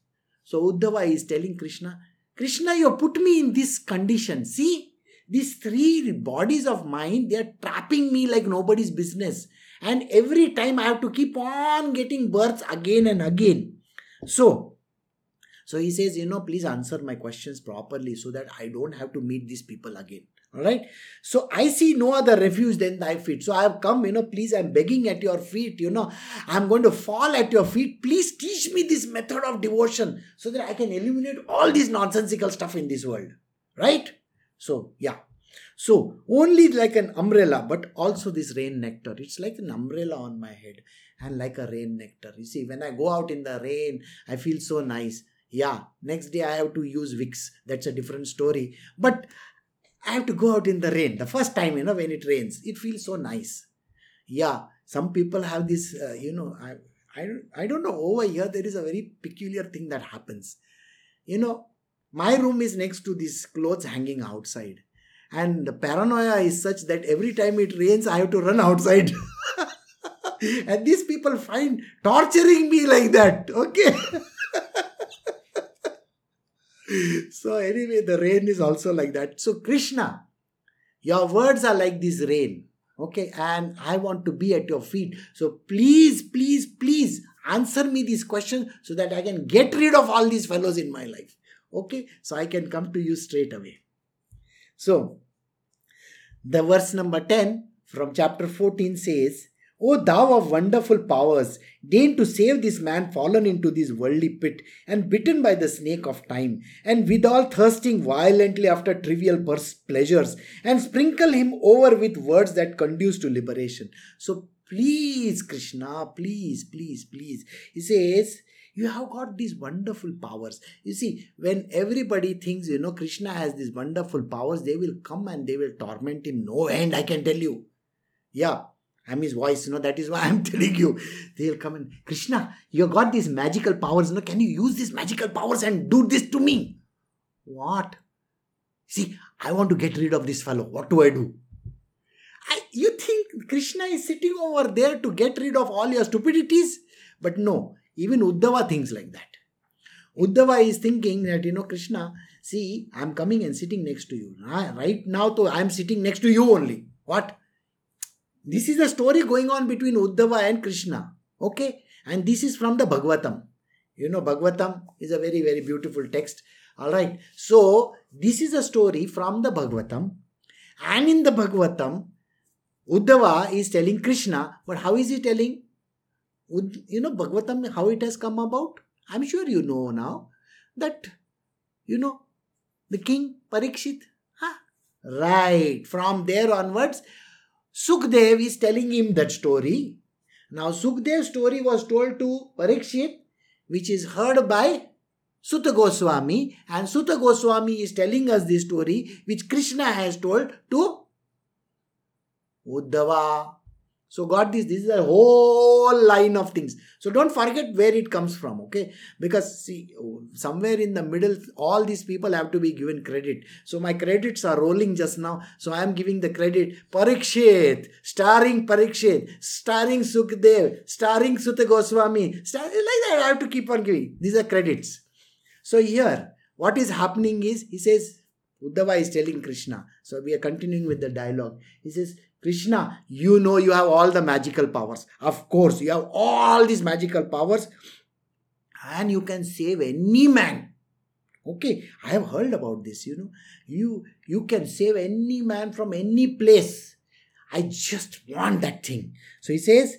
so uddhava is telling krishna krishna you put me in this condition. See these three bodies of mine they're trapping me like nobody's business. And every time i have to keep on getting births again and again. So so he says you know please answer my questions properly so that i don't have to meet these people again all right so i see no other refuge than thy feet so i have come you know please i'm begging at your feet you know i'm going to fall at your feet please teach me this method of devotion so that i can eliminate all this nonsensical stuff in this world right so, yeah. So, only like an umbrella, but also this rain nectar. It's like an umbrella on my head and like a rain nectar. You see, when I go out in the rain, I feel so nice. Yeah, next day I have to use Vicks. That's a different story. But I have to go out in the rain. The first time, you know, when it rains, it feels so nice. Yeah, some people have this, uh, you know, I, I, I don't know. Over here, there is a very peculiar thing that happens. You know, my room is next to these clothes hanging outside. And the paranoia is such that every time it rains, I have to run outside. and these people find torturing me like that. Okay. so, anyway, the rain is also like that. So, Krishna, your words are like this rain. Okay, and I want to be at your feet. So, please, please, please answer me these questions so that I can get rid of all these fellows in my life. Okay, so I can come to you straight away. So, the verse number 10 from chapter 14 says, O thou of wonderful powers, deign to save this man fallen into this worldly pit and bitten by the snake of time, and withal thirsting violently after trivial pleasures, and sprinkle him over with words that conduce to liberation. So please, Krishna, please, please, please. He says, you have got these wonderful powers you see when everybody thinks you know krishna has these wonderful powers they will come and they will torment him no end i can tell you yeah i'm his voice you know that is why i'm telling you they'll come and krishna you got these magical powers you know can you use these magical powers and do this to me what see i want to get rid of this fellow what do i do I, you think krishna is sitting over there to get rid of all your stupidities but no even Uddhava thinks like that. Uddhava is thinking that, you know, Krishna, see, I'm coming and sitting next to you. Right now, though, I'm sitting next to you only. What? This is the story going on between Uddhava and Krishna. Okay? And this is from the Bhagavatam. You know, Bhagavatam is a very, very beautiful text. All right. So, this is a story from the Bhagavatam. And in the Bhagavatam, Uddhava is telling Krishna, but how is he telling? you know Bhagavatam how it has come about? I'm sure you know now that you know the king Parikshit. Huh? Right. From there onwards, Sukdev is telling him that story. Now, Sukdev's story was told to Parikshit, which is heard by Sutta Goswami, and Sutta Goswami is telling us this story which Krishna has told to Uddhava. So got this. This is a whole line of things. So don't forget where it comes from, okay? Because see, somewhere in the middle, all these people have to be given credit. So my credits are rolling just now. So I am giving the credit. Parikshit, starring Parikshit, starring Sukdev, starring Sutta Goswami. Star- like that, I have to keep on giving. These are credits. So here, what is happening is, he says, Uddhava is telling Krishna. So we are continuing with the dialogue. He says, Krishna, you know you have all the magical powers. Of course, you have all these magical powers and you can save any man. Okay, I have heard about this, you know. You you can save any man from any place. I just want that thing. So he says,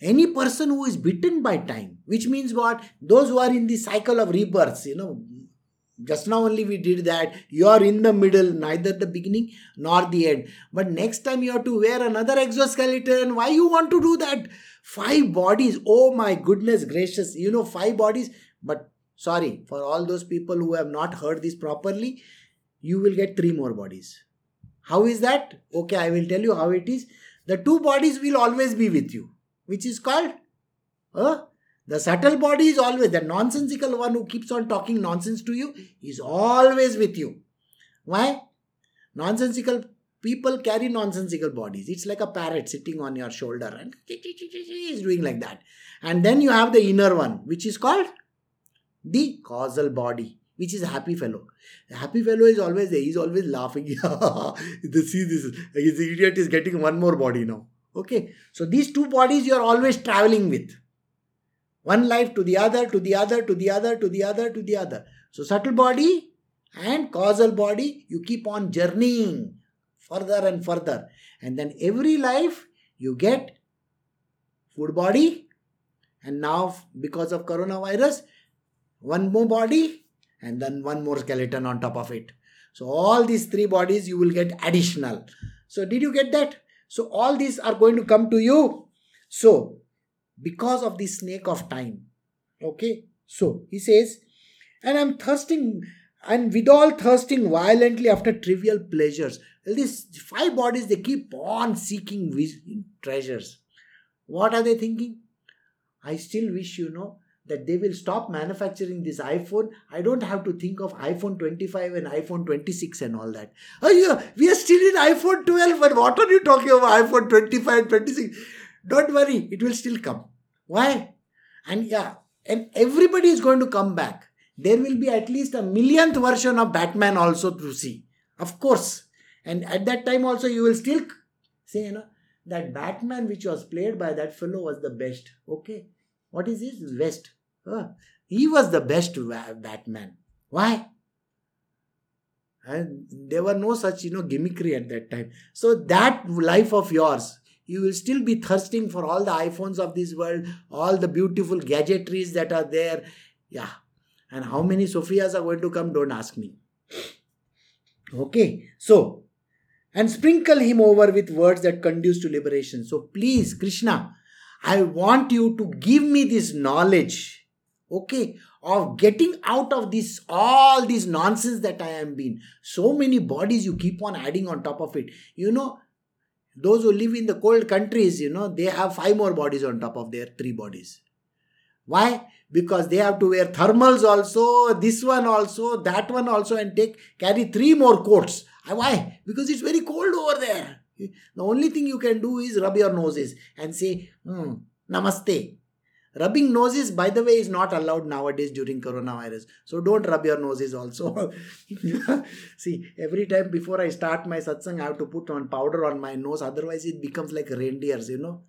any person who is bitten by time, which means what? Those who are in the cycle of rebirths, you know, just now only we did that. You are in the middle, neither the beginning nor the end. But next time you have to wear another exoskeleton. Why you want to do that? Five bodies. Oh my goodness gracious. You know, five bodies. But sorry, for all those people who have not heard this properly, you will get three more bodies. How is that? Okay, I will tell you how it is. The two bodies will always be with you, which is called uh, the subtle body is always the nonsensical one who keeps on talking nonsense to you is always with you. Why? Nonsensical people carry nonsensical bodies. It's like a parrot sitting on your shoulder and is doing like that. And then you have the inner one, which is called the causal body, which is a happy fellow. The happy fellow is always there. He's always laughing. See this. This idiot is getting one more body now. Okay. So these two bodies you are always traveling with. One life to the other, to the other, to the other, to the other, to the other. So, subtle body and causal body, you keep on journeying further and further. And then every life you get food body, and now because of coronavirus, one more body, and then one more skeleton on top of it. So, all these three bodies you will get additional. So, did you get that? So, all these are going to come to you. So, because of the snake of time. Okay, so he says, and I'm thirsting, and withal thirsting violently after trivial pleasures. Well, these five bodies they keep on seeking treasures. What are they thinking? I still wish you know that they will stop manufacturing this iPhone. I don't have to think of iPhone 25 and iPhone 26 and all that. Oh, yeah, we are still in iPhone 12, but what are you talking about iPhone 25 and 26? Don't worry, it will still come. Why? And yeah, and everybody is going to come back. There will be at least a millionth version of Batman also to see. Of course. And at that time also you will still say, you know, that Batman which was played by that fellow was the best. Okay. What is his? West. Uh, he was the best Batman. Why? And there were no such, you know, gimmickry at that time. So that life of yours, you will still be thirsting for all the iPhones of this world, all the beautiful gadgetries that are there. Yeah. And how many Sophias are going to come? Don't ask me. Okay. So, and sprinkle him over with words that conduce to liberation. So, please, Krishna, I want you to give me this knowledge. Okay. Of getting out of this all this nonsense that I am being. So many bodies you keep on adding on top of it. You know, those who live in the cold countries, you know, they have five more bodies on top of their three bodies. Why? Because they have to wear thermals also, this one also, that one also, and take carry three more coats. Why? Because it's very cold over there. The only thing you can do is rub your noses and say, hmm, Namaste. Rubbing noses, by the way, is not allowed nowadays during coronavirus. So don't rub your noses also. See, every time before I start my satsang, I have to put on powder on my nose. Otherwise, it becomes like reindeers, you know,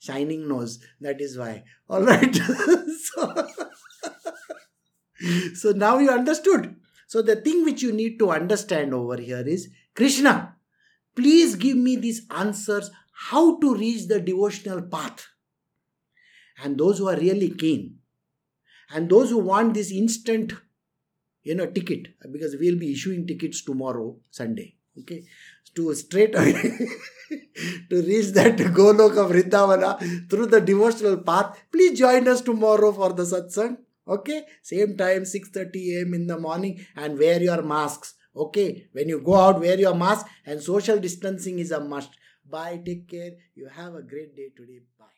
shining nose. That is why. All right. so, so now you understood. So the thing which you need to understand over here is Krishna, please give me these answers how to reach the devotional path and those who are really keen and those who want this instant you know ticket because we'll be issuing tickets tomorrow sunday okay to straight away to reach that Golok of Vrindavana through the devotional path, please join us tomorrow for the satsang. Okay, same time 6:30 a.m. in the morning and wear your masks. Okay, when you go out, wear your mask and social distancing is a must. Bye, take care. You have a great day today. Bye.